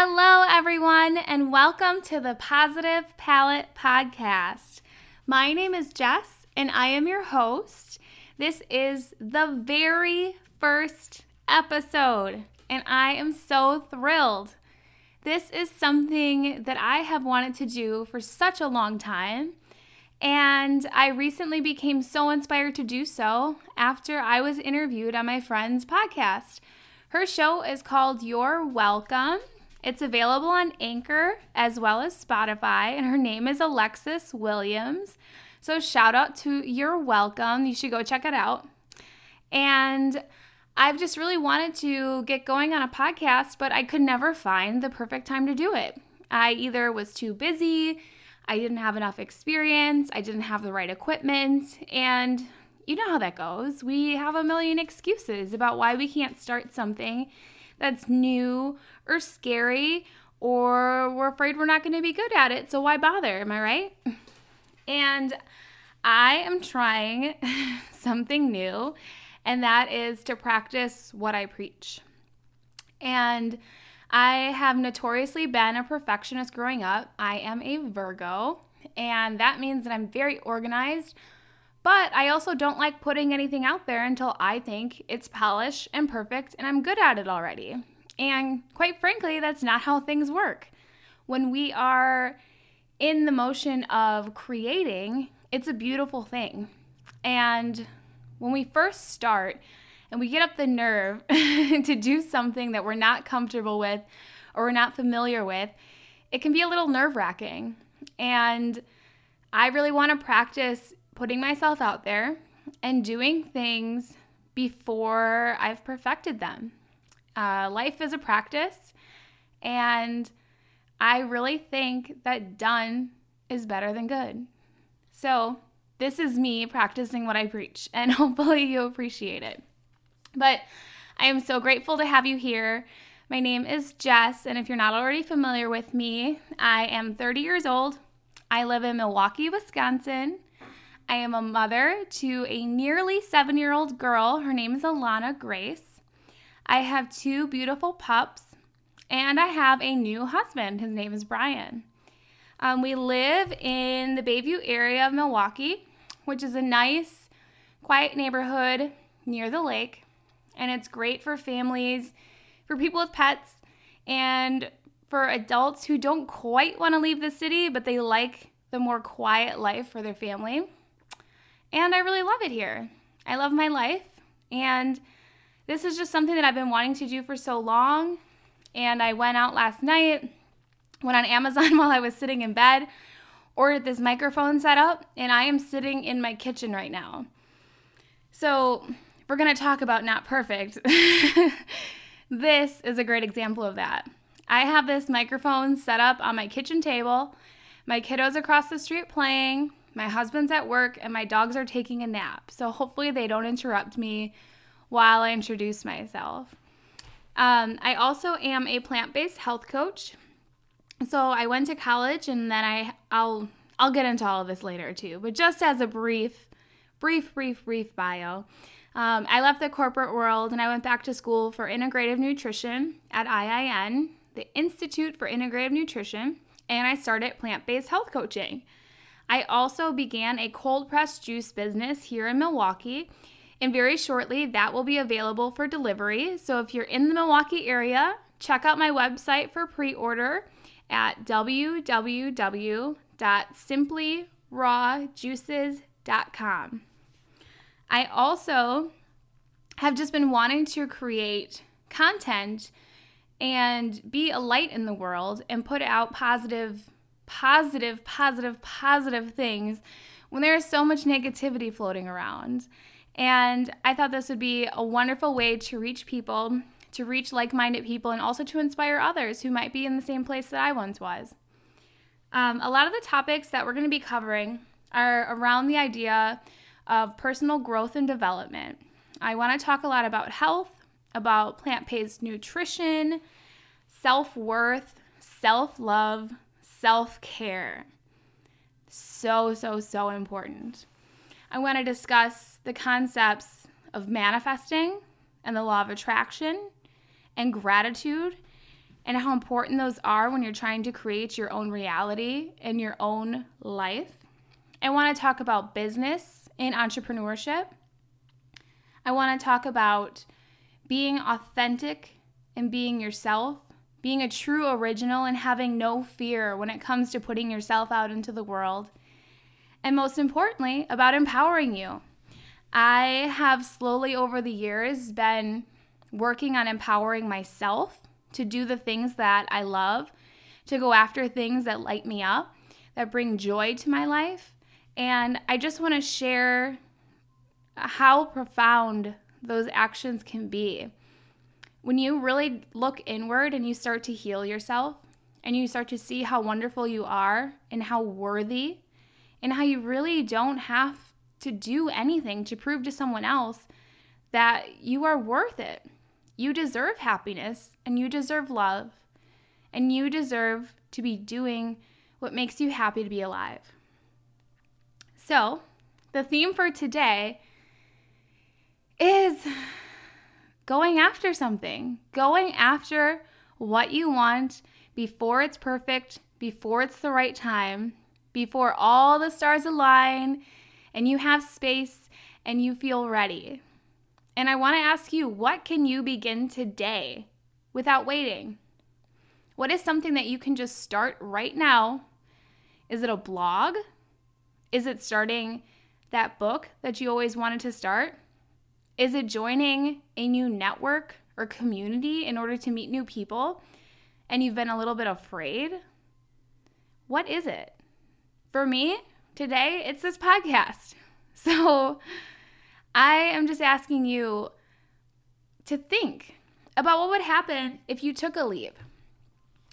Hello, everyone, and welcome to the Positive Palate Podcast. My name is Jess, and I am your host. This is the very first episode, and I am so thrilled. This is something that I have wanted to do for such a long time, and I recently became so inspired to do so after I was interviewed on my friend's podcast. Her show is called You're Welcome, it's available on Anchor as well as Spotify, and her name is Alexis Williams. So, shout out to You're Welcome. You should go check it out. And I've just really wanted to get going on a podcast, but I could never find the perfect time to do it. I either was too busy, I didn't have enough experience, I didn't have the right equipment, and you know how that goes. We have a million excuses about why we can't start something that's new or scary or we're afraid we're not going to be good at it. So why bother? Am I right? And I am trying something new, and that is to practice what I preach. And I have notoriously been a perfectionist growing up. I am a Virgo, and that means that I'm very organized. But I also don't like putting anything out there until I think it's polished and perfect and I'm good at it already. And quite frankly, that's not how things work. When we are in the motion of creating, it's a beautiful thing. And when we first start and we get up the nerve to do something that we're not comfortable with or we're not familiar with, it can be a little nerve wracking. And I really want to practice putting myself out there and doing things before I've perfected them. Uh, life is a practice, and I really think that done is better than good. So, this is me practicing what I preach, and hopefully, you appreciate it. But I am so grateful to have you here. My name is Jess, and if you're not already familiar with me, I am 30 years old. I live in Milwaukee, Wisconsin. I am a mother to a nearly seven year old girl. Her name is Alana Grace. I have two beautiful pups, and I have a new husband. His name is Brian. Um, we live in the Bayview area of Milwaukee, which is a nice, quiet neighborhood near the lake, and it's great for families, for people with pets, and for adults who don't quite want to leave the city, but they like the more quiet life for their family. And I really love it here. I love my life, and this is just something that I've been wanting to do for so long. And I went out last night, went on Amazon while I was sitting in bed, ordered this microphone set up, and I am sitting in my kitchen right now. So, we're going to talk about not perfect. this is a great example of that. I have this microphone set up on my kitchen table. My kiddos across the street playing, my husband's at work, and my dogs are taking a nap. So hopefully they don't interrupt me while I introduce myself. Um, I also am a plant-based health coach. So I went to college, and then I I'll I'll get into all of this later too. But just as a brief, brief, brief, brief bio, um, I left the corporate world and I went back to school for integrative nutrition at IIN, the Institute for Integrative Nutrition, and I started plant-based health coaching. I also began a cold pressed juice business here in Milwaukee and very shortly, that will be available for delivery. So if you're in the Milwaukee area, check out my website for pre order at www.simplyrawjuices.com. I also have just been wanting to create content and be a light in the world and put out positive, positive, positive, positive things when there is so much negativity floating around. And I thought this would be a wonderful way to reach people, to reach like minded people, and also to inspire others who might be in the same place that I once was. Um, a lot of the topics that we're going to be covering are around the idea of personal growth and development. I want to talk a lot about health, about plant based nutrition, self worth, self love, self care. So, so, so important. I want to discuss the concepts of manifesting and the law of attraction and gratitude and how important those are when you're trying to create your own reality and your own life. I want to talk about business and entrepreneurship. I want to talk about being authentic and being yourself, being a true original and having no fear when it comes to putting yourself out into the world. And most importantly, about empowering you. I have slowly over the years been working on empowering myself to do the things that I love, to go after things that light me up, that bring joy to my life. And I just want to share how profound those actions can be. When you really look inward and you start to heal yourself and you start to see how wonderful you are and how worthy and how you really don't have to do anything to prove to someone else that you are worth it. You deserve happiness and you deserve love and you deserve to be doing what makes you happy to be alive. So, the theme for today is going after something, going after what you want before it's perfect, before it's the right time, before all the stars align and you have space and you feel ready. And I want to ask you, what can you begin today without waiting? What is something that you can just start right now? Is it a blog? Is it starting that book that you always wanted to start? Is it joining a new network or community in order to meet new people and you've been a little bit afraid? What is it? For me, today, it's this podcast. So I am just asking you to think about what would happen if you took a leap,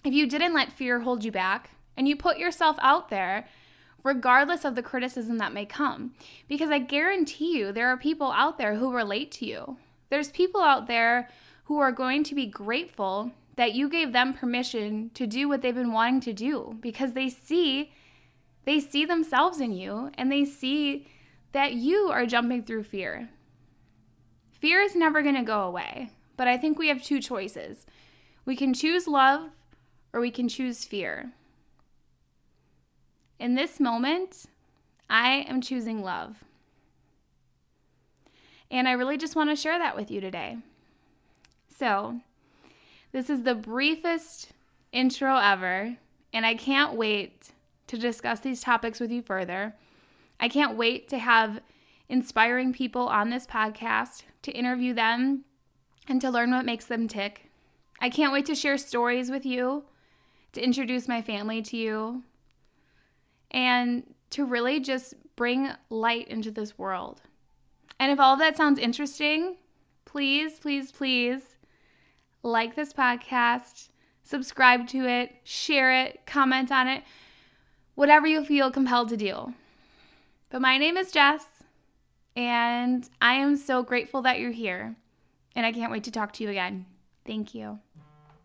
if you didn't let fear hold you back, and you put yourself out there regardless of the criticism that may come. Because I guarantee you, there are people out there who relate to you. There's people out there who are going to be grateful that you gave them permission to do what they've been wanting to do because they see they see themselves in you and they see that you are jumping through fear. Fear is never going to go away, but I think we have two choices. We can choose love or we can choose fear. In this moment, I am choosing love. And I really just want to share that with you today. So, this is the briefest intro ever, and I can't wait to discuss these topics with you further. I can't wait to have inspiring people on this podcast, to interview them, and to learn what makes them tick. I can't wait to share stories with you, to introduce my family to you, and to really just bring light into this world. And if all of that sounds interesting, please, please, please like this podcast, subscribe to it, share it, comment on it whatever you feel compelled to do. But my name is Jess, and I am so grateful that you're here, and I can't wait to talk to you again. Thank you.